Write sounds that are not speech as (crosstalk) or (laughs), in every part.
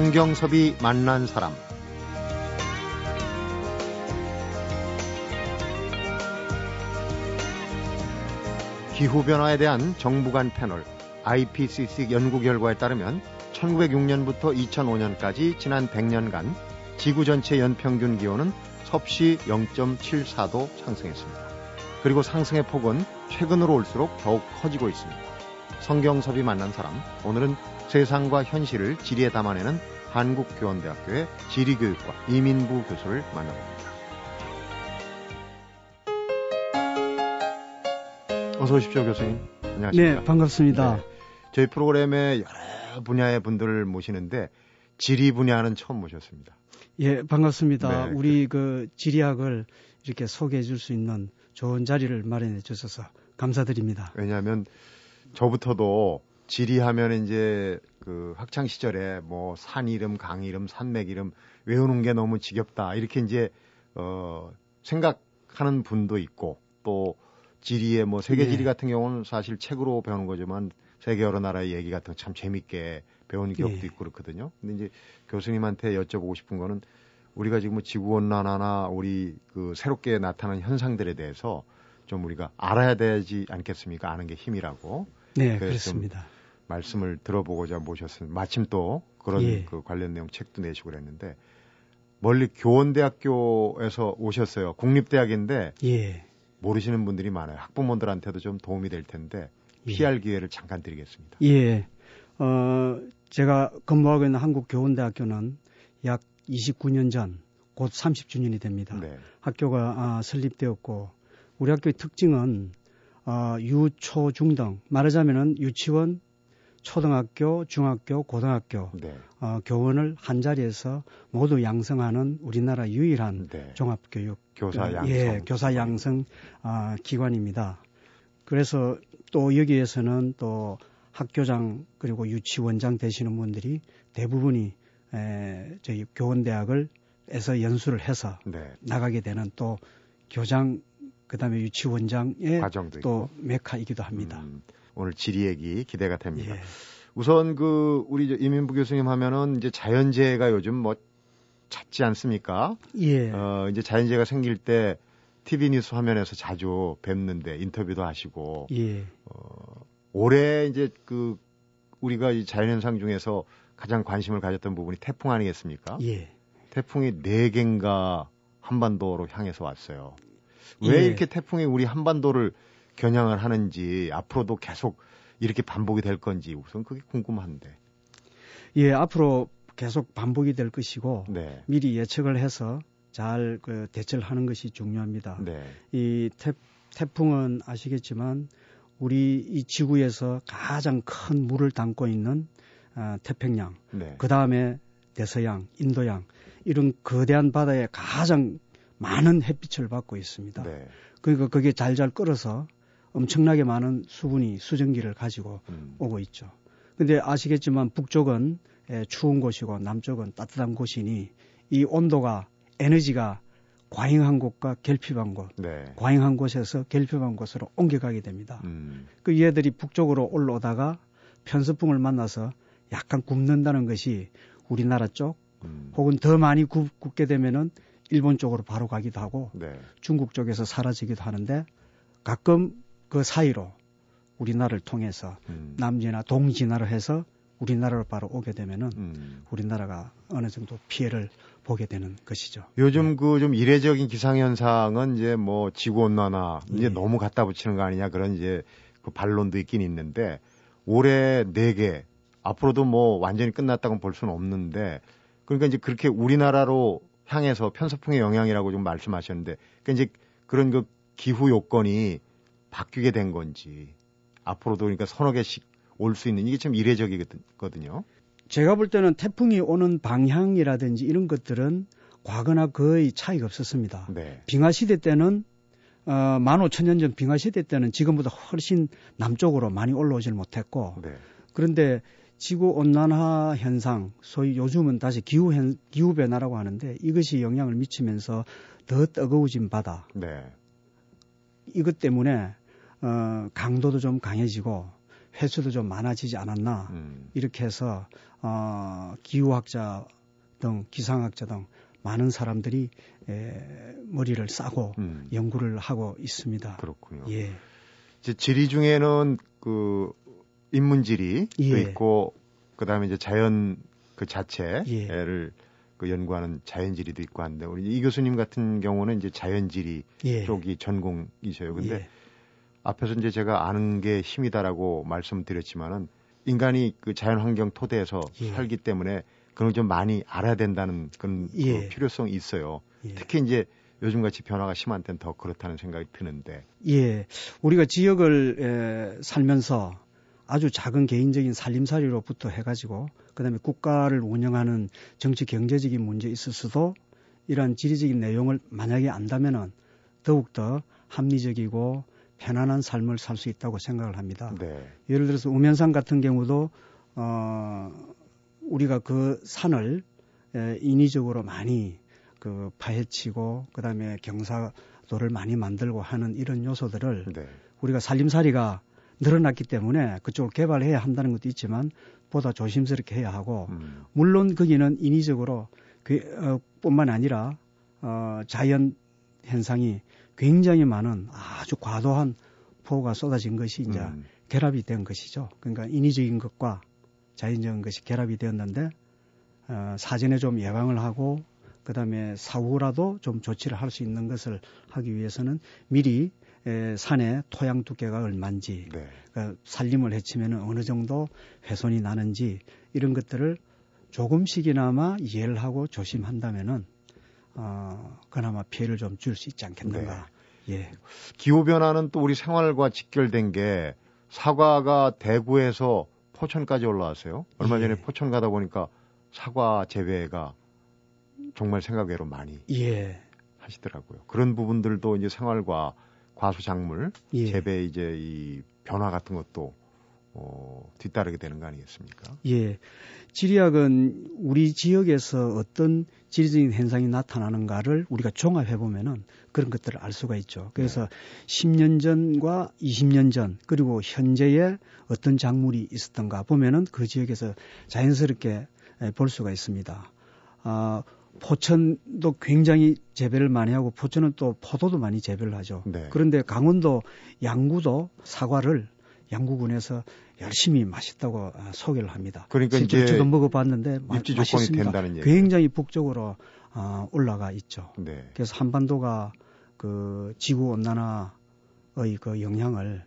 성경섭이 만난 사람 기후변화에 대한 정부 간 패널 IPCC 연구 결과에 따르면 1906년부터 2005년까지 지난 100년간 지구 전체 연평균 기온은 섭씨 0.74도 상승했습니다. 그리고 상승의 폭은 최근으로 올수록 더욱 커지고 있습니다. 성경섭이 만난 사람, 오늘은 세상과 현실을 지리에 담아내는 한국교원대학교의 지리교육과 이민부 교수를 만나봅니다. 어서 오십시오, 교수님. 안녕하십니까. 네, 반갑습니다. 네, 저희 프로그램에 여러 분야의 분들을 모시는데 지리 분야는 처음 모셨습니다. 예, 반갑습니다. 네, 우리 그 지리학을 이렇게 소개해 줄 수 있는 좋은 자리를 마련해 주셔서 감사드립니다. 왜냐하면 저부터도 지리하면 이제 그 학창 시절에 뭐 산 이름, 강 이름, 산맥 이름 외우는 게 너무 지겹다 이렇게 이제 어 생각하는 분도 있고 또 지리의 뭐 세계 지리 예. 같은 경우는 사실 책으로 배우는 거지만 세계 여러 나라의 얘기 같은 거 참 재밌게 배운 기억도 예. 있고 그렇거든요. 근데 이제 교수님한테 여쭤보고 싶은 거는 우리가 지금 뭐 지구 온난화나 우리 그 새롭게 나타나는 현상들에 대해서 좀 우리가 알아야 되지 않겠습니까? 아는 게 힘이라고. 네, 그렇습니다. 말씀을 들어보고자 모셨습니다. 마침 또 그런 예. 그 관련 내용 책도 내시고 그랬는데 멀리 교원대학교에서 오셨어요. 국립대학인데 예. 모르시는 분들이 많아요. 학부모들한테도 좀 도움이 될 텐데 예. 피할 기회를 잠깐 드리겠습니다. 예. 어, 제가 근무하고 있는 한국교원대학교는 약 29년 전, 곧 30주년이 됩니다. 네. 학교가 아, 설립되었고, 우리 학교의 특징은 어, 유초 중등 말하자면은 유치원, 초등학교, 중학교, 고등학교 네. 어, 교원을 한 자리에서 모두 양성하는 우리나라 유일한 네. 종합교육 교사 어, 양성 예, 교사 양성 어, 기관입니다. 그래서 또 여기에서는 또 학교장 그리고 유치원장 되시는 분들이 대부분이 에, 저희 교원대학을 에서 연수를 해서 네. 나가게 되는 또 교장 그다음에 유치원장의 또 메카이기도 합니다. 음. 오늘 지리 얘기 기대가 됩니다. 예. 우선 그 우리 이민부 교수님 하면은 이제 자연재해가 요즘 뭐 잦지 않습니까? 예. 어 이제 자연재해가 생길 때 TV 뉴스 화면에서 자주 뵙는데 인터뷰도 하시고 예. 어 올해 이제 그 우리가 이 자연현상 중에서 가장 관심을 가졌던 부분이 태풍 아니겠습니까? 예. 태풍이 네 개인가 한반도로 향해서 왔어요. 왜 예. 이렇게 태풍이 우리 한반도를 겨냥을 하는지 앞으로도 계속 이렇게 반복이 될 건지 우선 그게 궁금한데. 예, 앞으로 계속 반복이 될 것이고 네. 미리 예측을 해서 잘 그 대처를 하는 것이 중요합니다. 네. 이 태, 태풍은 아시겠지만 우리 이 지구에서 가장 큰 물을 담고 있는 어, 태평양, 네. 그 다음에 대서양, 인도양 이런 거대한 바다에 가장 많은 햇빛을 받고 있습니다. 네. 그러니까 그게 잘잘 끓어서 엄청나게 많은 수분이 수증기를 가지고 음. 오고 있죠. 근데 아시겠지만 북쪽은 예, 추운 곳이고 남쪽은 따뜻한 곳이니 이 온도가 에너지가 과잉한 곳과 결핍한 곳, 네. 과잉한 곳에서 결핍한 곳으로 옮겨가게 됩니다. 음. 그 얘들이 북쪽으로 올라오다가 편서풍을 만나서 약간 굽는다는 것이 우리나라 쪽 음. 혹은 더 많이 굽, 게 되면은 일본 쪽으로 바로 가기도 하고 네. 중국 쪽에서 사라지기도 하는데 가끔 그 사이로 우리나라를 통해서 음. 남진화 동진화를 해서 우리나라로 바로 오게 되면은 음. 우리나라가 어느 정도 피해를 보게 되는 것이죠. 요즘 네. 그좀 이례적인 기상 현상은 이제 뭐 지구 온난화 이제 네. 너무 갖다 붙이는 거 아니냐 그런 이제 그 반론도 있긴 있는데 올해 4개 앞으로도 뭐 완전히 끝났다고 볼 수는 없는데 그러니까 이제 그렇게 우리나라로 향해서 편서풍의 영향이라고 좀 말씀하셨는데 그러니까 이제 그런 그 기후 요건이 바뀌게 된 건지 앞으로도 그러니까 서너 개씩 올 수 있는 이게 좀 이례적이거든요. 제가 볼 때는 태풍이 오는 방향이라든지 이런 것들은 과거나 거의 차이가 없었습니다. 네. 빙하 시대 때는 어, 15,000년 전 빙하 시대 때는 지금보다 훨씬 남쪽으로 많이 올라오질 못했고 네. 그런데 지구 온난화 현상, 소위 요즘은 다시 기후 현, 기후 변화라고 하는데 이것이 영향을 미치면서 더 뜨거워진 바다. 네. 이것 때문에 어, 강도도 좀 강해지고 횟수도 좀 많아지지 않았나 음. 이렇게 해서 어, 기후학자 등 기상학자 등 많은 사람들이 에, 머리를 싸고 음. 연구를 하고 있습니다. 그렇군요. 예. 이제 지리 중에는 그 인문지리 예. 있고 그다음에 이제 자연 그 자체를 예. 그 연구하는 자연지리도 있고 한데 우리 이 교수님 같은 경우는 이제 자연지리 예. 쪽이 전공이셔요. 근데 예. 앞에서 이제 제가 아는 게 힘이다라고 말씀드렸지만은 인간이 그 자연 환경 토대에서 예. 살기 때문에 그런 좀 많이 알아야 된다는 그런 그 예. 그 필요성이 있어요. 예. 특히 이제 요즘같이 변화가 심한 때는 더 그렇다는 생각이 드는데. 예. 우리가 지역을 에, 살면서 아주 작은 개인적인 살림살이로부터 해가지고 그다음에 국가를 운영하는 정치 경제적인 문제 있을 수도 이러한 지리적인 내용을 만약에 안다면은 더욱더 합리적이고 편안한 삶을 살 수 있다고 생각을 합니다. 네. 예를 들어서 우면산 같은 경우도 어 우리가 그 산을 에, 인위적으로 많이 그 파헤치고 그다음에 경사도를 많이 만들고 하는 이런 요소들을 네. 우리가 살림살이가 늘어났기 때문에 그쪽을 개발해야 한다는 것도 있지만 보다 조심스럽게 해야 하고 음. 물론 거기는 인위적으로 그, 어, 뿐만 아니라 어, 자연 현상이 굉장히 많은 아주 과도한 폭우가 쏟아진 것이 이제 음. 결합이 된 것이죠. 그러니까 인위적인 것과 자연적인 것이 결합이 되었는데 어, 사전에 좀 예방을 하고 그다음에 사후라도 좀 조치를 할 수 있는 것을 하기 위해서는 미리 에, 산의 토양 두께가 얼마인지 네. 그러니까 산림을 해치면 어느 정도 훼손이 나는지 이런 것들을 조금씩이나마 이해를 하고 조심한다면은 어, 그나마 피해를 좀 줄 수 있지 않겠는가. 네. 예. 기후 변화는 또 우리 생활과 직결된 게 사과가 대구에서 포천까지 올라왔어요. 얼마 전에 예. 포천 가다 보니까 사과 재배가 정말 생각외로 많이 예. 하시더라고요. 그런 부분들도 이제 생활과 과수작물 예. 재배 이제 이 변화 같은 것도 어, 뒤따르게 되는 거 아니겠습니까? 예. 지리학은 우리 지역에서 어떤 지리적인 현상이 나타나는가를 우리가 종합해 보면은 그런 것들을 알 수가 있죠. 그래서 네. 10년 전과 20년 전 그리고 현재에 어떤 작물이 있었던가 보면은 그 지역에서 자연스럽게 볼 수가 있습니다. 아, 포천도 굉장히 재배를 많이 하고 포천은 또 포도도 많이 재배를 하죠. 네. 그런데 강원도 양구도 사과를 양구군에서 열심히 맛있다고 아, 소개를 합니다. 그러니까 이제 저도 먹어봤는데 입지 조건이 맛있습니다. 된다는 얘기. 굉장히 북쪽으로 어, 올라가 있죠. 네. 그래서 한반도가 그 지구 온난화의 그 영향을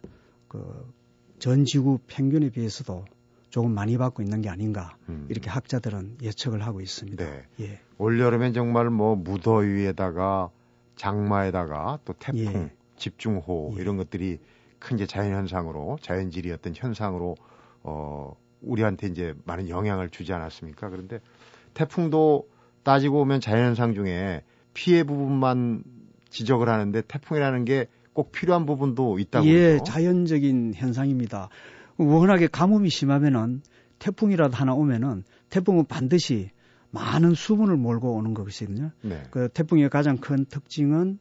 그 전 지구 평균에 비해서도 조금 많이 받고 있는 게 아닌가 음. 이렇게 학자들은 예측을 하고 있습니다. 네. 예. 올 여름엔 정말 뭐 무더위에다가 장마에다가 또 태풍, 예. 집중호 예. 이런 것들이 큰 이제 자연 현상으로 자연질이 어떤 현상으로 어 우리한테 이제 많은 영향을 주지 않았습니까? 그런데 태풍도 따지고 보면 자연 현상 중에 피해 부분만 지적을 하는데 태풍이라는 게 꼭 필요한 부분도 있다고 예, 그러죠? 자연적인 현상입니다. 워낙에 가뭄이 심하면은 태풍이라도 하나 오면은 태풍은 반드시 많은 수분을 몰고 오는 것이거든요. 네. 그 태풍의 가장 큰 특징은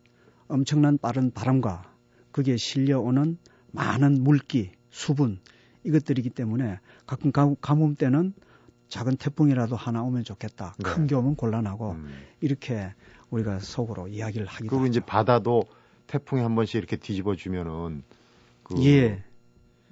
엄청난 빠른 바람과 그게 실려오는 많은 물기, 수분 이것들이기 때문에 가끔 가뭄 때는 작은 태풍이라도 하나 오면 좋겠다. 네. 큰게 오면 곤란하고 음. 이렇게 우리가 속으로 이야기를 하기도 그리고 하죠. 이제 바다도 태풍이 한 번씩 이렇게 뒤집어 주면은 그 예.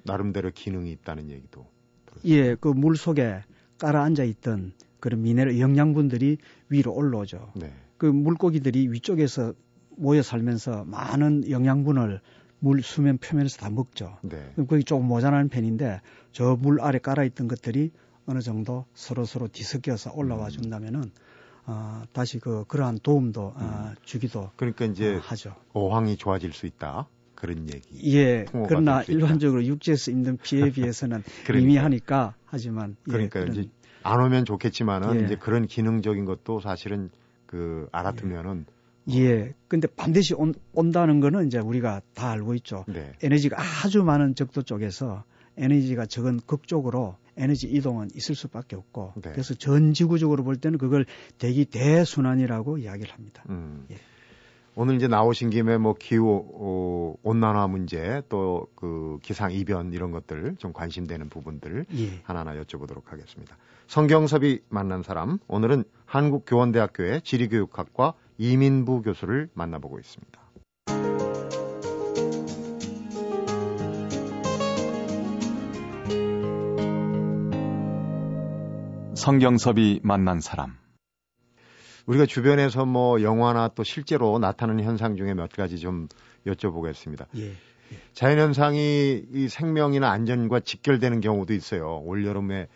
나름대로 기능이 있다는 얘기도. 들었어요. 예, 그 물 속에 깔아앉아 있던 그런 미네랄 영양분들이 위로 올라오죠. 네. 그 물고기들이 위쪽에서 모여 살면서 많은 영양분을 물 수면 표면에서 다 먹죠. 네. 그럼 거기 조금 모자라는 편인데 저 물 아래 깔아 있던 것들이 어느 정도 서로 서로 뒤섞여서 올라와 음. 준다면은 어, 다시 그 그러한 도움도 어, 주기도 그러니까 이제 어, 하죠. 어황이 좋아질 수 있다. 그런 얘기. 예. 그러나 일반적으로 육지에서 있는 피해에 (laughs) 비해서는 그러니까. 미미하니까 하지만 예, 그러니까 그런, 이제 안 오면 좋겠지만은 예. 이제 그런 기능적인 것도 사실은 그 알아두면은 예. 예. 근데 반드시 온, 온다는 거는 이제 우리가 다 알고 있죠. 네. 에너지가 아주 많은 적도 쪽에서 에너지가 적은 극 쪽으로 에너지 이동은 있을 수밖에 없고 네. 그래서 전 지구적으로 볼 때는 그걸 대기 대순환이라고 이야기를 합니다. 음. 예. 오늘 이제 나오신 김에 뭐 기후 어, 온난화 문제 또 그 기상 이변 이런 것들 좀 관심되는 부분들 예. 하나하나 여쭤보도록 하겠습니다. 성경섭이 만난 사람 오늘은 한국교원대학교의 지리교육학과 이민부 교수를 만나보고 있습니다. 성경섭이 만난 사람 우리가 주변에서 뭐 영화나 또 실제로 나타나는 현상 중에 몇 가지 좀 여쭤보겠습니다. 예, 예. 자연현상이 이 생명이나 안전과 직결되는 경우도 있어요. 올 여름에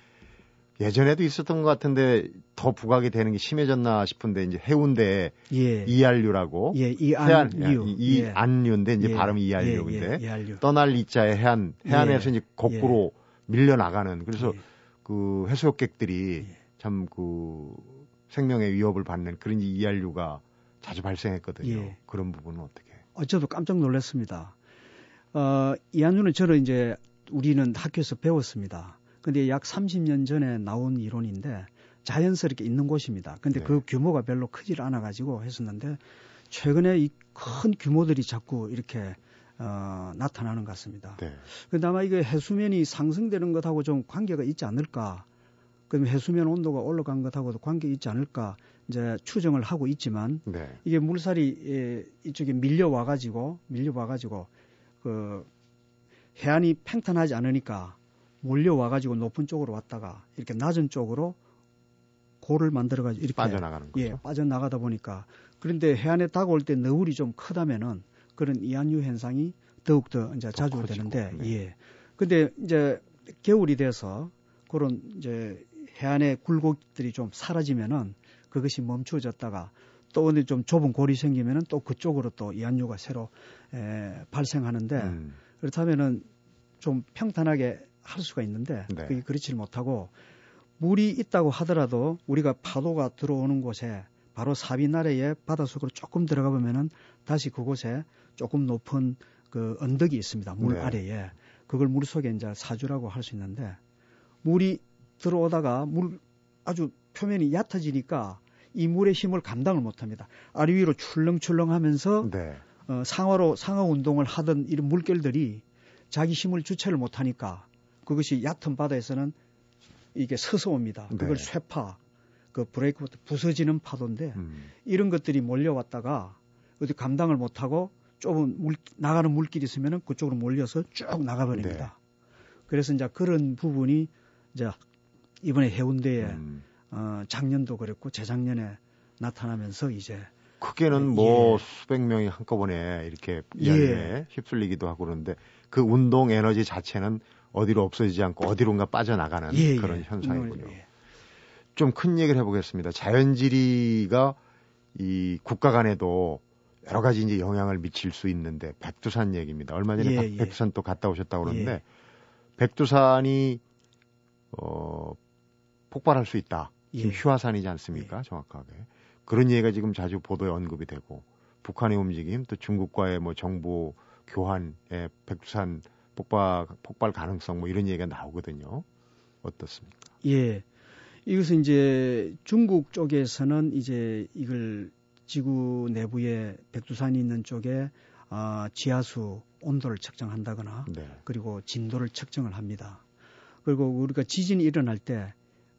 예전에도 있었던 것 같은데 더 부각이 되는 게 심해졌나 싶은데 이제 해운대 예. 이알류라고 예, 이안류 이안류인데 예. 이제 예. 발음이 이알류인데 예, 예, 떠날 이자에 해안 해안에서 이제 거꾸로 밀려 나가는 그래서 그 해수욕객들이 참 그 생명의 위협을 받는 그런 이알류가 자주 발생했거든요. 그런 부분은 어떻게? 어, 저도 깜짝 놀랐습니다. 어, 이안류는 저는 이제 우리는 학교에서 배웠습니다. 근데 약 30년 전에 나온 이론인데 자연스럽게 있는 곳입니다. 근데 네. 그 규모가 별로 크질 않아 가지고 했었는데 최근에 이 큰 규모들이 자꾸 이렇게 어, 나타나는 것 같습니다. 네. 근데 아마 이게 해수면이 상승되는 것하고 좀 관계가 있지 않을까. 그럼 해수면 온도가 올라간 것하고도 관계 있지 않을까 이제 추정을 하고 있지만 네. 이게 물살이 예, 이쪽에 밀려 와 가지고 밀려 와 가지고 그 해안이 팽탄하지 않으니까 몰려와 가지고 높은 쪽으로 왔다가 이렇게 낮은 쪽으로 고를 만들어 가지고 이렇게 빠져나가는 거죠. 예, 빠져나가다 보니까 그런데 해안에 다가올 때 너울이 좀 크다면은 그런 이한유 현상이 더욱 더 이제 자주 커지고, 되는데 네. 예. 근데 이제 겨울이 돼서 그런 이제 해안의 굴곡들이 좀 사라지면은 그것이 멈추어졌다가 또 어디 좀 좁은 골이 생기면은 또 그쪽으로 또 이한유가 새로 에, 발생하는데 음. 그렇다면은 좀 평탄하게 할 수가 있는데 네. 그게 그렇지 못하고 물이 있다고 하더라도 우리가 파도가 들어오는 곳에 바로 아래에 바닷속으로 조금 들어가 보면은 다시 그곳에 조금 높은 그 언덕이 있습니다. 물 네. 아래에 그걸 물 속에 이제 사주라고 할 수 있는데 물이 들어오다가 물 아주 표면이 얕아지니까 이 물의 힘을 감당을 못합니다. 아래 위로 출렁출렁하면서 네. 어, 상하로 상하 운동을 하던 이런 물결들이 자기 힘을 주체를 못하니까 그것이 얕은 바다에서는 이게 서서 옵니다. 네. 그걸 쇠파, 그 브레이크부터 부서지는 파도인데 음. 이런 것들이 몰려왔다가 어디 감당을 못하고 좁은 물 나가는 물길이 있으면은 그쪽으로 몰려서 쭉 나가버립니다. 네. 그래서 이제 그런 부분이 이제 이번에 해운대에 음. 어, 작년도 그랬고 재작년에 나타나면서 이제 크게는 뭐 예. 수백 명이 한꺼번에 이렇게 예. 휩쓸리기도 하고 그러는데 그 운동 에너지 자체는 어디로 없어지지 않고 어디론가 빠져나가는 예, 예. 그런 예. 현상이군요. 좀큰 얘기를 해보겠습니다. 자연지리가 이 국가 간에도 여러 가지 이제 영향을 미칠 수 있는데 백두산 얘기입니다. 얼마 전에 예, 예. 백두산 또 갔다 오셨다고 그러는데 예. 백두산이 어 폭발할 수 있다. 지금 휴화산이지 않습니까? 정확하게. 그런 얘기가 지금 자주 보도에 언급이 되고 북한의 움직임 또 중국과의 뭐 정보 교환에 백두산 폭발 폭발 가능성 뭐 이런 얘기가 나오거든요. 어떻습니까? 예. 이것은 이제 중국 쪽에서는 이제 이걸 지구 내부에 백두산이 있는 쪽에 아, 지하수 온도를 측정한다거나 네. 그리고 진도를 측정을 합니다. 그리고 우리가 지진이 일어날 때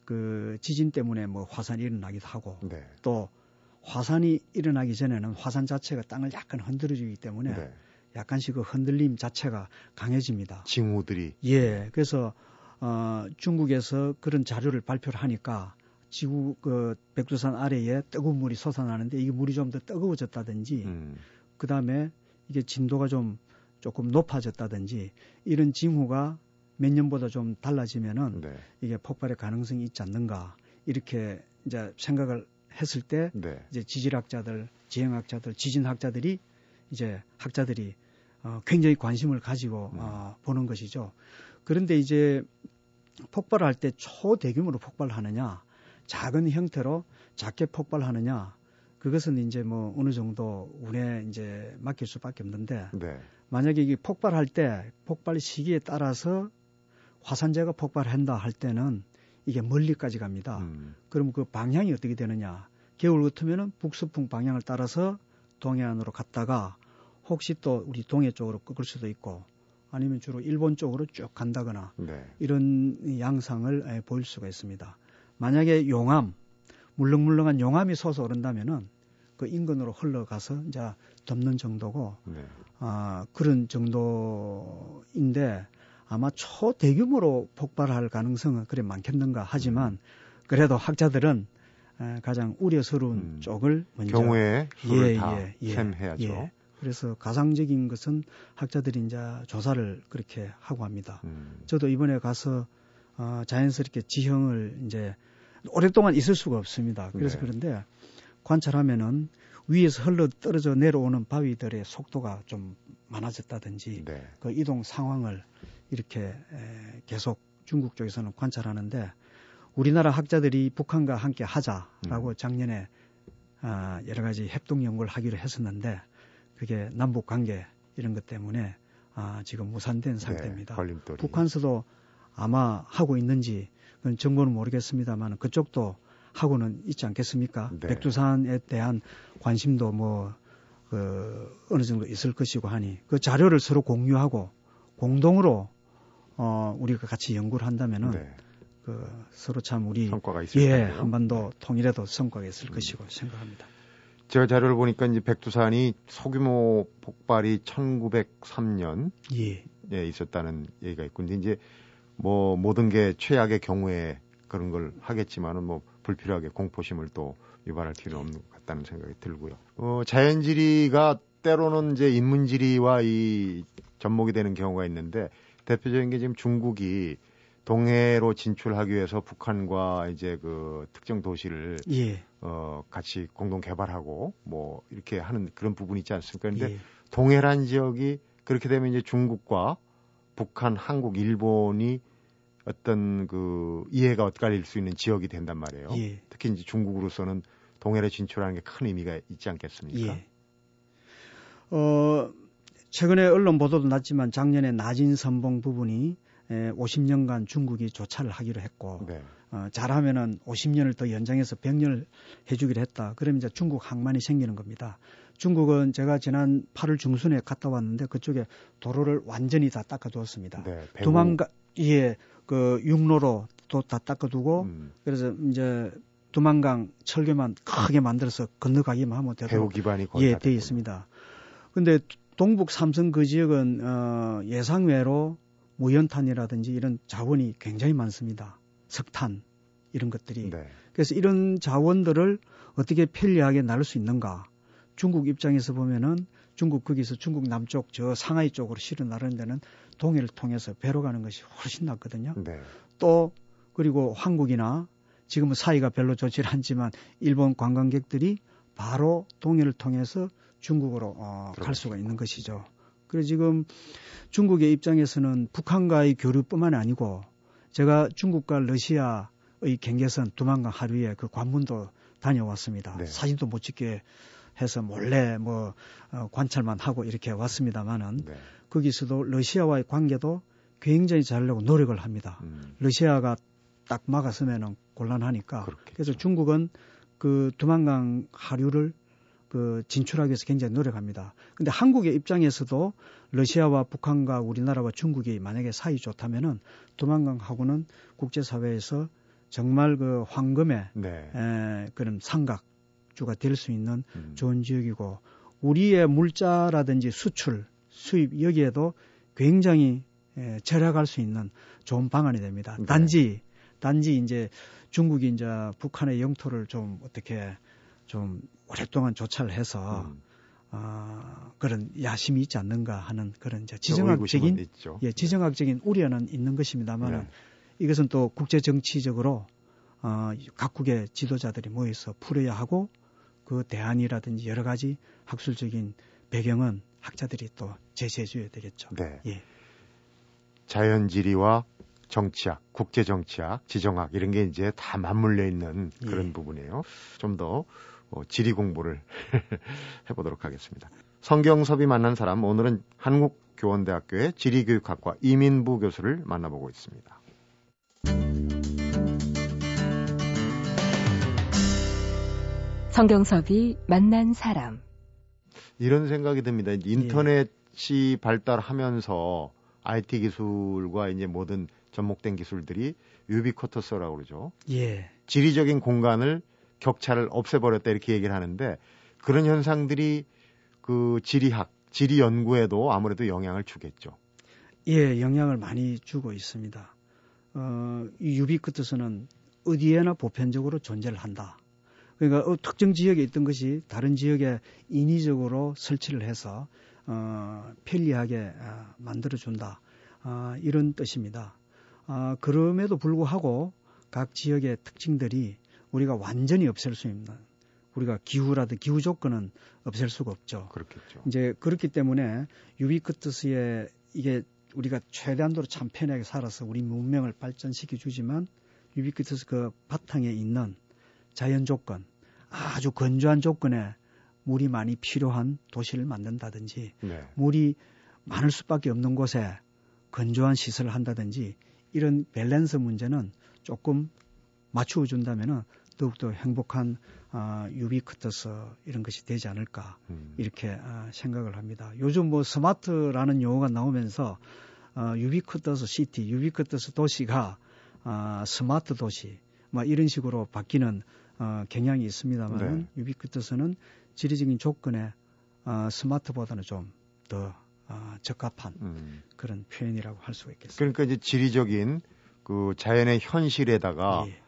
그 지진 때문에 뭐 화산이 일어나기도 하고 네. 또 화산이 일어나기 전에는 화산 자체가 땅을 약간 흔들어주기 때문에 네. 약간씩 그 흔들림 자체가 강해집니다. 징후들이. 예. 그래서 어, 중국에서 그런 자료를 발표를 하니까 지구 그 백두산 아래에 뜨거운 물이 솟아나는데 이게 물이 좀 더 뜨거워졌다든지 음. 그다음에 이게 진도가 좀 조금 높아졌다든지 이런 징후가 몇 년보다 좀 달라지면은 네. 이게 폭발의 가능성이 있지 않는가 이렇게 이제 생각을 했을 때 네. 이제 지질학자들, 지형학자들, 지진학자들이 이제 학자들이 어, 굉장히 관심을 가지고 네. 어, 보는 것이죠. 그런데 이제 폭발할 때 초대규모로 폭발하느냐, 작은 형태로 작게 폭발하느냐, 그것은 이제 뭐 어느 정도 운에 이제 맡길 수밖에 없는데 네. 만약에 이게 폭발할 때 폭발 시기에 따라서 화산재가 폭발한다 할 때는 이게 멀리까지 갑니다. 음. 그럼 그 방향이 어떻게 되느냐? 겨울 같으면은 북서풍 방향을 따라서 동해안으로 갔다가 혹시 또 우리 동해 쪽으로 꺾을 수도 있고 아니면 주로 일본 쪽으로 쭉 간다거나 네. 이런 양상을 보일 수가 있습니다. 만약에 용암, 물렁물렁한 용암이 솟아오른다면은 그 인근으로 흘러가서 이제 덮는 정도고 네. 아, 그런 정도인데 아마 초대규모로 폭발할 가능성은 그래 많겠는가 하지만 음. 그래도 학자들은 가장 우려스러운 음. 쪽을 먼저 경우에 수를 예, 다 예, 예, 셈해야죠. 예. 그래서 가상적인 것은 학자들이 이제 조사를 그렇게 하고 합니다. 음. 저도 이번에 가서 어, 자연스럽게 지형을 이제 오랫동안 있을 수가 없습니다. 그래서 네. 그런데 관찰하면은 위에서 흘러 떨어져 내려오는 바위들의 속도가 좀 많아졌다든지 네. 그 이동 상황을 이렇게 에, 계속 중국 쪽에서는 관찰하는데 우리나라 학자들이 북한과 함께 하자라고 음. 작년에 아, 여러 가지 협동 연구를 하기로 했었는데 그게 남북 관계 이런 것 때문에 아, 지금 무산된 네, 상태입니다. 네, 북한서도 아마 하고 있는지 그건 정보는 모르겠습니다만 그쪽도 하고는 있지 않겠습니까? 네. 백두산에 대한 관심도 뭐, 그, 어느 정도 있을 것이고 하니 그 자료를 서로 공유하고 공동으로 어, 우리가 같이 연구를 한다면은 네. 그 서로 참 우리 성과가 있을 예, 한반도 통일에도 성과가 있을 음. 것이고 생각합니다. 제가 자료를 보니까 이제 백두산이 소규모 폭발이 1903년 예. 예 있었다는 얘기가 있고 근데 이제 뭐 모든 게 최악의 경우에 그런 걸 하겠지만은 뭐 불필요하게 공포심을 또 유발할 필요는 없는 것 같다는 생각이 들고요. 어, 자연지리가 때로는 이제 인문지리와 이 접목이 되는 경우가 있는데 대표적인 게 지금 중국이 동해로 진출하기 위해서 북한과 이제 그 특정 도시를 예. 어 같이 공동 개발하고 뭐 이렇게 하는 그런 부분이 있지 않습니까? 그런데 예. 동해란 지역이 그렇게 되면 이제 중국과 북한, 한국, 일본이 어떤 그 이해가 엇갈릴 수 있는 지역이 된단 말이에요. 예. 특히 이제 중국으로서는 동해로 진출하는 게 큰 의미가 있지 않겠습니까? 예. 어, 최근에 언론 보도도 났지만 작년에 나진 선봉 부분이 에, 50년간 중국이 조차를 하기로 했고 네. 어, 잘하면은 50년을 더 연장해서 100년을 해주기로 했다. 그러면 이제 중국 항만이 생기는 겁니다. 중국은 제가 지난 8월 중순에 갔다 왔는데 그쪽에 도로를 완전히 다 닦아두었습니다. 네, 도망가 예, 그 육로로 또 다 닦아두고 음. 그래서 이제 두만강 철교만 크게 만들어서 건너가기만 하면 되도록 배후 기반이 예, 돼 있습니다. 근데 동북 삼성 그 지역은 어, 예상외로 무연탄이라든지 이런 자원이 굉장히 많습니다. 석탄 이런 것들이. 네. 그래서 이런 자원들을 어떻게 편리하게 나눌 수 있는가? 중국 입장에서 보면은 중국 거기서 중국 남쪽 저 상하이 쪽으로 실어 나르는 데는 동해를 통해서 배로 가는 것이 훨씬 낫거든요. 네. 또 그리고 한국이나 지금은 사이가 별로 좋지 않지만 일본 관광객들이 바로 동해를 통해서 중국으로 어, 갈 수가 있는 것이죠. 그래서 지금 중국의 입장에서는 북한과의 교류뿐만 아니고 제가 중국과 러시아의 경계선 두만강 하류에 그 관문도 다녀왔습니다. 네. 사진도 못 찍게 해서 몰래 뭐 어, 관찰만 하고 이렇게 왔습니다만은 네. 거기서도 러시아와의 관계도 굉장히 잘하려고 노력을 합니다. 음. 러시아가 딱 막았으면은 곤란하니까. 그렇겠죠. 그래서 중국은 그 두만강 하류를 그 진출하기 위해서 굉장히 노력합니다. 근데 한국의 입장에서도 러시아와 북한과 우리나라와 중국이 만약에 사이 좋다면은 두만강하고는 국제사회에서 정말 그 황금의 네. 에, 그런 삼각주가 될 수 있는 음. 좋은 지역이고 우리의 물자라든지 수출, 수입 여기에도 굉장히 에, 절약할 수 있는 좋은 방안이 됩니다. 네. 단지 단지 이제 중국이 이제 북한의 영토를 좀 어떻게 좀 오랫동안 조차를 해서 음. 어, 그런 야심이 있지 않는가 하는 그런 이제 지정학적인 예, 지정학적인 우려는 있는 것입니다만 네. 이것은 또 국제 정치적으로 어, 각국의 지도자들이 모여서 풀어야 하고 그 대안이라든지 여러 가지 학술적인 배경은 학자들이 또 제시해 줘야 되겠죠. 네. 예. 자연지리와 정치학, 국제정치학, 지정학 이런 게 이제 다 맞물려 있는 그런 예. 부분이에요. 좀더 어, 지리 공부를 (laughs) 해보도록 하겠습니다. 성경섭이 만난 사람 오늘은 한국교원대학교의 지리교육학과 이민부 교수를 만나보고 있습니다. 성경섭이 만난 사람 이런 생각이 듭니다. 인터넷이 예. 발달하면서 IT 기술과 이제 모든 접목된 기술들이 유비쿼터스라고 그러죠. 예. 지리적인 공간을 격차를 없애버렸다 이렇게 얘기를 하는데 그런 현상들이 그 지리학, 지리 연구에도 아무래도 영향을 주겠죠. 예, 영향을 많이 주고 있습니다. 어, 이 유비쿼터스는 어디에나 보편적으로 존재를 한다. 그러니까 어, 특정 지역에 있던 것이 다른 지역에 인위적으로 설치를 해서 어, 편리하게 어, 만들어준다. 어, 이런 뜻입니다. 어, 그럼에도 불구하고 각 지역의 특징들이 우리가 완전히 없앨 수 있는 우리가 기후라든 기후 조건은 없앨 수가 없죠. 그렇겠죠. 이제 그렇기 때문에 유비크트스에 이게 우리가 최대한도로 참 편하게 살아서 우리 문명을 발전시켜 주지만 유비쿼터스 그 바탕에 있는 자연 조건 아주 건조한 조건에 물이 많이 필요한 도시를 만든다든지 네. 물이 많을 수밖에 없는 곳에 건조한 시설을 한다든지 이런 밸런스 문제는 조금 맞추어 준다면은 더욱더 행복한 어, 유비쿼터스 이런 것이 되지 않을까 음. 이렇게 어, 생각을 합니다. 요즘 뭐 스마트라는 용어가 나오면서 어, ubiquitous city, 유비쿼터스 도시가 어, 스마트 도시 뭐 이런 식으로 바뀌는 어, 경향이 있습니다만 네. 유비쿼터스는 지리적인 조건에 어, 스마트보다는 좀더 어, 적합한 음. 그런 표현이라고 할 수가 있겠습니다. 그러니까 이제 지리적인 그 자연의 현실에다가 예.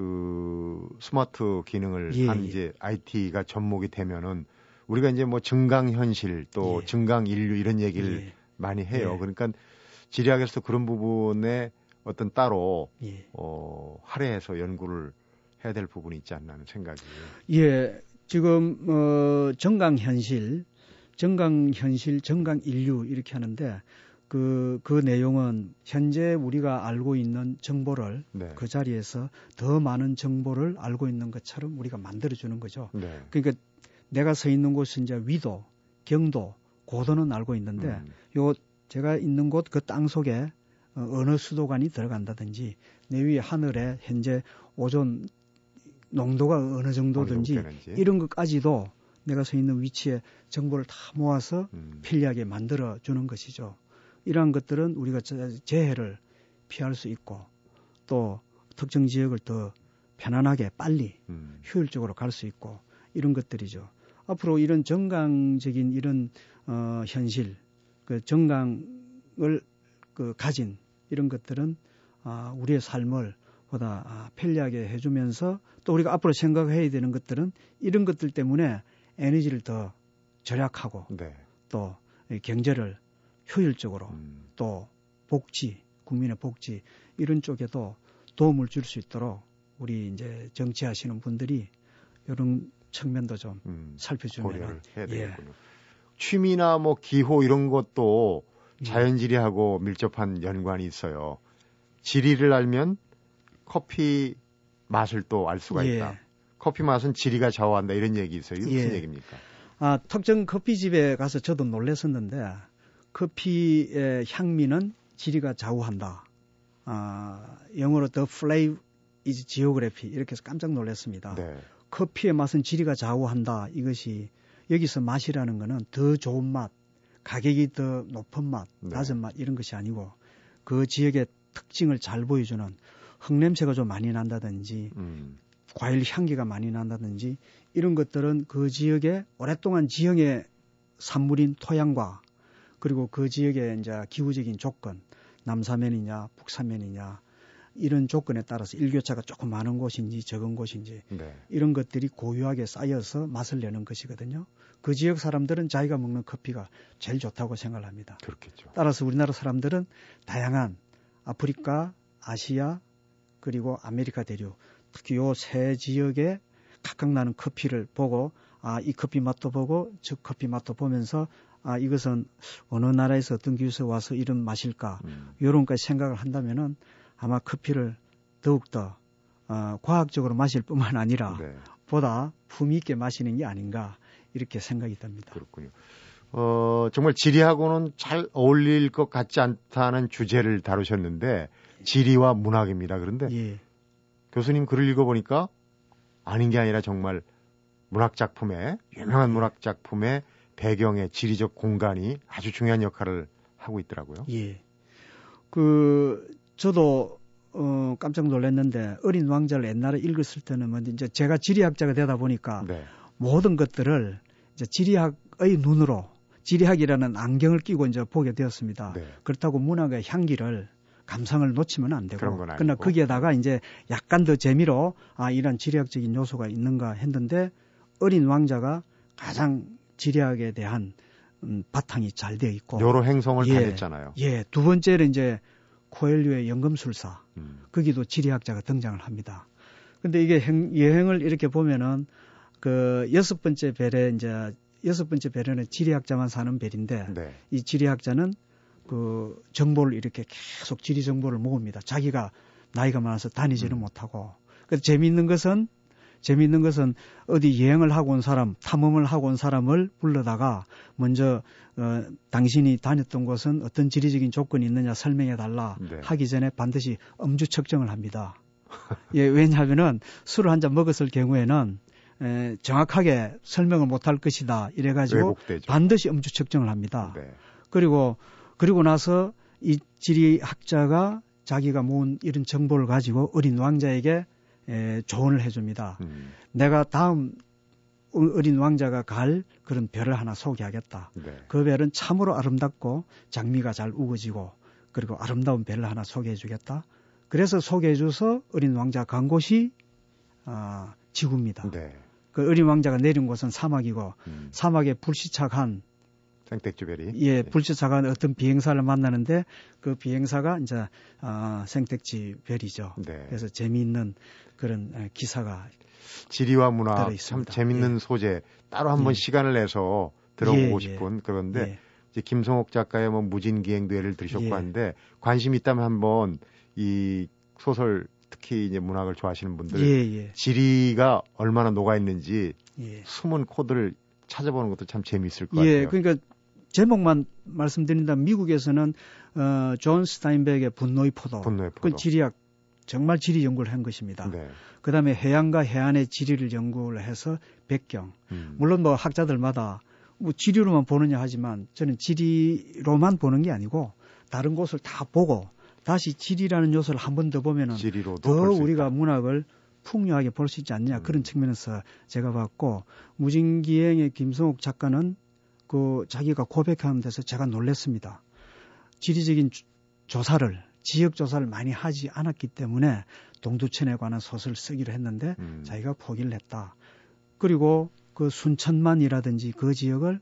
그 스마트 기능을 예, 한 예. 이제 IT가 접목이 되면은 우리가 이제 뭐 증강 현실 또 예. 증강 인류 이런 얘기를 예. 많이 해요. 예. 그러니까 지리학에서 그런 부분에 어떤 따로 예. 어 할애해서 연구를 해야 될 부분이 있지 않나 하는 생각이에요. 예. 지금 어 정강 현실, 정강 현실, 정강 인류 이렇게 하는데 그, 그 내용은 현재 우리가 알고 있는 정보를 네. 그 자리에서 더 많은 정보를 알고 있는 것처럼 우리가 만들어주는 거죠. 네. 그러니까 내가 서 있는 곳은 이제 위도, 경도, 고도는 알고 있는데 음. 요 제가 있는 곳 그 땅 속에 어, 어느 수도관이 들어간다든지 내 위에 하늘에 현재 오존 농도가 어느 정도든지 이런 것까지도 내가 서 있는 위치에 정보를 다 모아서 음. 편리하게 만들어 주는 것이죠. 이러한 것들은 우리가 재해를 피할 수 있고 또 특정 지역을 더 편안하게 빨리 음. 효율적으로 갈 수 있고 이런 것들이죠. 앞으로 이런 정강적인 이런 어, 현실, 그 정강을 그 가진 이런 것들은 아, 우리의 삶을 보다 아, 편리하게 해주면서 또 우리가 앞으로 생각해야 되는 것들은 이런 것들 때문에 에너지를 더 절약하고 네. 또 경제를 효율적으로 음. 또 복지, 국민의 복지 이런 쪽에도 도움을 줄 수 있도록 우리 이제 정치하시는 분들이 이런 측면도 좀 음, 살펴주면 해야 되겠군요. 예. 취미나 뭐 기호 이런 것도 예. 자연지리하고 밀접한 연관이 있어요. 지리를 알면 커피 맛을 또 알 수가 예. 있다. 커피 맛은 지리가 좌우한다 이런 얘기 있어요. 이게 무슨 예. 얘기입니까? 아, 특정 커피집에 가서 저도 놀랐었는데 커피의 향미는 지리가 좌우한다. 아, 영어로 the flavor is geography 이렇게 해서 깜짝 놀랐습니다. 네. 커피의 맛은 지리가 좌우한다. 이것이 여기서 맛이라는 거는 더 좋은 맛, 가격이 더 높은 맛, 네. 낮은 맛 이런 것이 아니고 그 지역의 특징을 잘 보여주는 흙냄새가 좀 많이 난다든지 음. 과일 향기가 많이 난다든지 이런 것들은 그 지역의 오랫동안 지형의 산물인 토양과 그리고 그 지역의 이제 기후적인 조건, 남사면이냐, 북사면이냐, 이런 조건에 따라서 일교차가 조금 많은 곳인지 적은 곳인지 네. 이런 것들이 고유하게 쌓여서 맛을 내는 것이거든요. 그 지역 사람들은 자기가 먹는 커피가 제일 좋다고 생각을 합니다. 그렇겠죠. 따라서 우리나라 사람들은 다양한 아프리카, 아시아 그리고 아메리카 대륙 특히 요 세 지역에 각각 나는 커피를 보고 아 이 커피 맛도 보고 저 커피 맛도 보면서 아 이것은 어느 나라에서 어떤 기후에서 와서 이런 맛일까 음. 이런까지 생각을 한다면은 아마 커피를 더욱더 어, 과학적으로 마실 뿐만 아니라 네. 보다 품위 있게 마시는 게 아닌가 이렇게 생각이 듭니다. 그렇군요. 어, 정말 지리하고는 잘 어울릴 것 같지 않다는 주제를 다루셨는데 지리와 문학입니다. 그런데 예. 교수님 글을 읽어보니까 아닌 게 아니라 정말 문학 작품에 유명한 문학 작품에 배경의 지리적 공간이 아주 중요한 역할을 하고 있더라고요. 예. 그 저도 어 깜짝 놀랐는데 어린 왕자를 옛날에 읽었을 때는 뭐 이제 제가 지리학자가 되다 보니까 네. 모든 것들을 이제 지리학의 눈으로 지리학이라는 안경을 끼고 이제 보게 되었습니다. 네. 그렇다고 문학의 향기를 감상을 놓치면 안 되고 그러나 거기에다가 이제 약간 더 재미로 아 이런 지리학적인 요소가 있는가 했는데 어린 왕자가 가장 지리학에 대한 음, 바탕이 잘 되어 있고 여러 행성을 예, 다녔잖아요. 예, 두 번째는 이제 코엘류의 연금술사 음. 거기도 지리학자가 등장을 합니다. 근데 이게 행, 여행을 이렇게 보면은 그 여섯 번째 별에 이제 여섯 번째 별에는 지리학자만 사는 별인데 네. 이 지리학자는 그 정보를 이렇게 계속 지리 정보를 모읍니다. 자기가 나이가 많아서 다니지는 음. 못하고. 그 재미있는 것은 재미있는 것은 어디 여행을 하고 온 사람, 탐험을 하고 온 사람을 불러다가 먼저 어, 당신이 다녔던 곳은 어떤 지리적인 조건이 있느냐 설명해 달라 네. 하기 전에 반드시 엄주 측정을 합니다. (laughs) 예, 왜냐하면은 술을 한 잔 먹었을 경우에는 에, 정확하게 설명을 못할 것이다 이래가지고 왜곡되죠. 반드시 엄주 측정을 합니다. 네. 그리고 그리고 나서 이 지리학자가 자기가 모은 이런 정보를 가지고 어린 왕자에게 에, 조언을 해줍니다. 음. 내가 다음 어린 왕자가 갈 그런 별을 하나 소개하겠다. 네. 그 별은 참으로 아름답고 장미가 잘 우거지고 그리고 아름다운 별을 하나 소개해 주겠다. 그래서 소개해 줘서 어린 왕자 간 곳이 아, 지구입니다. 네. 그 어린 왕자가 내린 곳은 사막이고 음. 사막에 불시착한 생택지별이 예, 불시착한 어떤 비행사를 만나는데 그 비행사가 이제 아, 생택지별이죠. 네. 그래서 재미있는 그런 기사가 지리와 문화 참 재밌는 예. 소재 따로 한번 예. 시간을 내서 들어보고 예, 예. 싶은 그런데 예. 이제 김성옥 작가의 뭐 무진기행도 예를 들으셨고 예. 하는데 관심 있다면 한번 이 소설 특히 이제 문학을 좋아하시는 분들 지리가 얼마나 녹아 있는지 숨은 코드를 찾아보는 것도 참 재미있을 것 같아요. 그러니까 제목만 말씀드린다면 미국에서는 어, 존 스타인벡의 분노의 포도. 분노의 포도. 그 지리학 정말 지리 연구를 한 것입니다. 네. 그다음에 해양과 해안의 지리를 연구를 해서 백경. 음. 물론 뭐 학자들마다 뭐 지리로만 보느냐 하지만 저는 지리로만 보는 게 아니고 다른 곳을 다 보고 다시 지리라는 요소를 한 번 더 보면은 더 우리가 문학을 풍요하게 볼 수 있지 않냐 음. 그런 측면에서 제가 봤고 무진기행의 김성욱 작가는 그 자기가 고백하는 데서 제가 놀랬습니다. 지리적인 조사를 지역 조사를 많이 하지 않았기 때문에 동두천에 관한 소설을 쓰기로 했는데 음. 자기가 포기를 했다. 그리고 그 순천만이라든지 그 지역을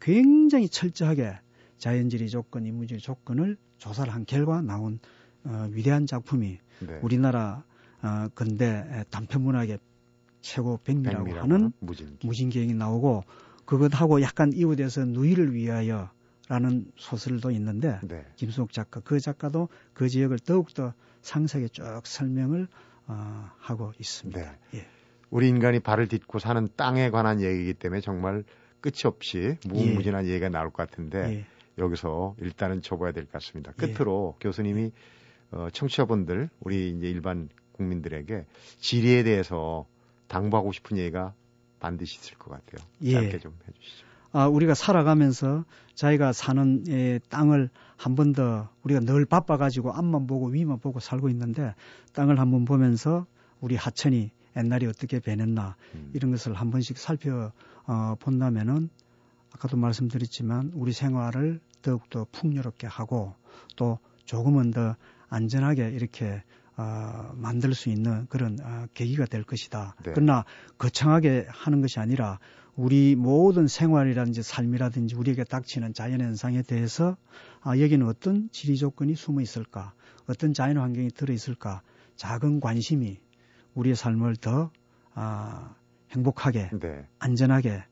굉장히 철저하게 자연지리 조건, 인문지리 조건을 조사를 한 결과 나온 어, 위대한 작품이 네. 우리나라 어, 근대 단편 문학의 최고 백미라고 하는 무진기. 무진기행이 나오고 그것하고 약간 이웃에서 누이를 위하여 라는 소설도 있는데 네. 김수옥 작가 그 작가도 그 지역을 더욱더 상세하게 쭉 설명을 어, 하고 있습니다. 네. 예. 우리 인간이 발을 딛고 사는 땅에 관한 얘기이기 때문에 정말 끝이 없이 무궁무진한 예. 얘기가 나올 것 같은데 예. 여기서 일단은 접어야 될 것 같습니다. 예. 끝으로 교수님이 어, 청취자분들 우리 이제 일반 국민들에게 지리에 대해서 당부하고 싶은 얘기가 반드시 있을 것 같아요. 예. 짧게 좀 해주시죠. 아, 우리가 살아가면서 자기가 사는 예, 땅을 한 번 더 우리가 늘 바빠가지고 앞만 보고 위만 보고 살고 있는데 땅을 한 번 보면서 우리 하천이 옛날에 어떻게 변했나 음. 이런 것을 한 번씩 살펴 어, 본다면은 아까도 말씀드렸지만 우리 생활을 더욱더 풍요롭게 하고 또 조금은 더 안전하게 이렇게 어, 만들 수 있는 그런 어, 계기가 될 것이다. 네. 그러나 거창하게 하는 것이 아니라 우리 모든 생활이라든지 삶이라든지 우리에게 닥치는 자연 현상에 대해서 아, 여기는 어떤 지리 조건이 숨어 있을까? 어떤 자연 환경이 들어 있을까? 작은 관심이 우리의 삶을 더 아, 행복하게, 네. 안전하게,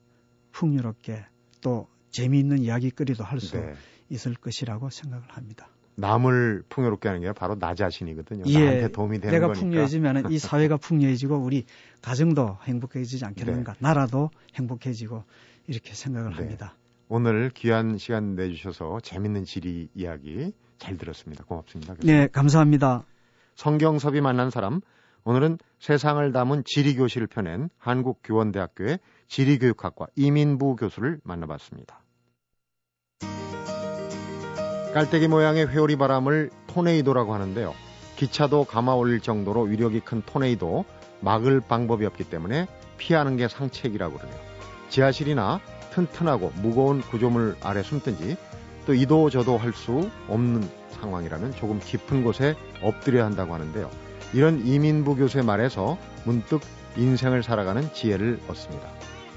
풍요롭게 또 재미있는 이야기거리도 할수 네. 있을 것이라고 생각을 합니다. 남을 풍요롭게 하는 게 바로 나 자신이거든요. 예, 나한테 도움이 되는 내가 거니까. 풍요해지면 이 (laughs) 사회가 풍요해지고 우리 가정도 행복해지지 않겠는가. 네. 나라도 행복해지고 이렇게 생각을 네. 합니다. 오늘 귀한 시간 내주셔서 재밌는 지리 이야기 잘 들었습니다. 고맙습니다. 교수님. 네, 감사합니다. 성경섭이 만난 사람 오늘은 세상을 담은 지리 교실을 펴낸 한국교원대학교의 지리교육학과 이민부 교수를 만나봤습니다. 깔때기 모양의 회오리 바람을 토네이도라고 하는데요. 기차도 감아 올릴 정도로 위력이 큰 토네이도 막을 방법이 없기 때문에 피하는 게 상책이라고 그러네요. 지하실이나 튼튼하고 무거운 구조물 아래 숨든지 또 이도 저도 할 수 없는 상황이라면 조금 깊은 곳에 엎드려야 한다고 하는데요. 이런 이민부 교수의 말에서 문득 인생을 살아가는 지혜를 얻습니다.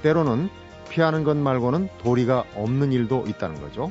때로는 피하는 것 말고는 도리가 없는 일도 있다는 거죠.